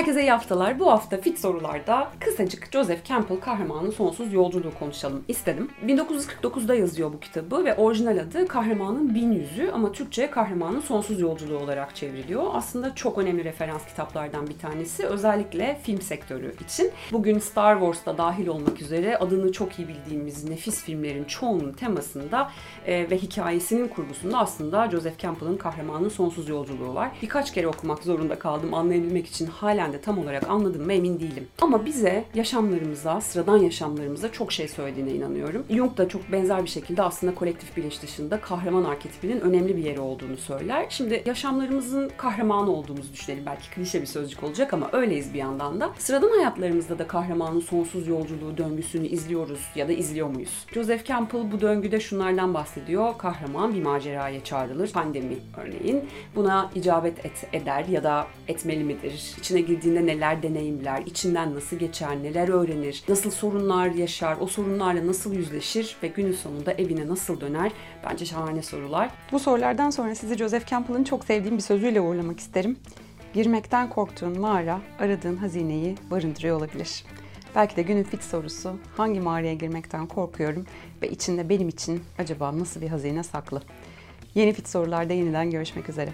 Herkese iyi haftalar. Bu hafta Fit Sorular'da kısacık Joseph Campbell kahramanın sonsuz yolculuğu konuşalım istedim. 1949'da yazıyor bu kitabı ve orijinal adı Kahramanın Bin Yüzü ama Türkçe Kahramanın Sonsuz Yolculuğu olarak çevriliyor. Aslında çok önemli referans kitaplardan bir tanesi. Özellikle film sektörü için. Bugün Star Wars'ta dahil olmak üzere adını çok iyi bildiğimiz nefis filmlerin çoğunun temasında e, ve hikayesinin kurgusunda aslında Joseph Campbell'ın kahramanın sonsuz yolculuğu var. Birkaç kere okumak zorunda kaldım anlayabilmek için halen de tam olarak anladım mı emin değilim. Ama bize yaşamlarımıza, sıradan yaşamlarımıza çok şey söylediğine inanıyorum. Jung da çok benzer bir şekilde aslında kolektif bilinç dışında kahraman arketipinin önemli bir yeri olduğunu söyler. Şimdi yaşamlarımızın kahramanı olduğumuzu düşünelim. Belki klişe bir sözcük olacak ama öyleyiz bir yandan da. Sıradan hayatlarımızda da kahramanın sonsuz yolculuğu döngüsünü izliyoruz ya da izliyor muyuz? Joseph Campbell bu döngüde şunlardan bahsediyor. Kahraman bir maceraya çağrılır. Pandemi örneğin. Buna icabet et, eder ya da etmeli midir? İçine girdiğinde neler deneyimler, içinden nasıl geçer, neler öğrenir, nasıl sorunlar yaşar, o sorunlarla nasıl yüzleşir ve günün sonunda evine nasıl döner? Bence şahane sorular. Bu sorulardan sonra sizi Joseph Campbell'ın çok sevdiğim bir sözüyle uğurlamak isterim. Girmekten korktuğun mağara aradığın hazineyi barındırıyor olabilir. Belki de günün fit sorusu hangi mağaraya girmekten korkuyorum ve içinde benim için acaba nasıl bir hazine saklı? Yeni fit sorularda yeniden görüşmek üzere.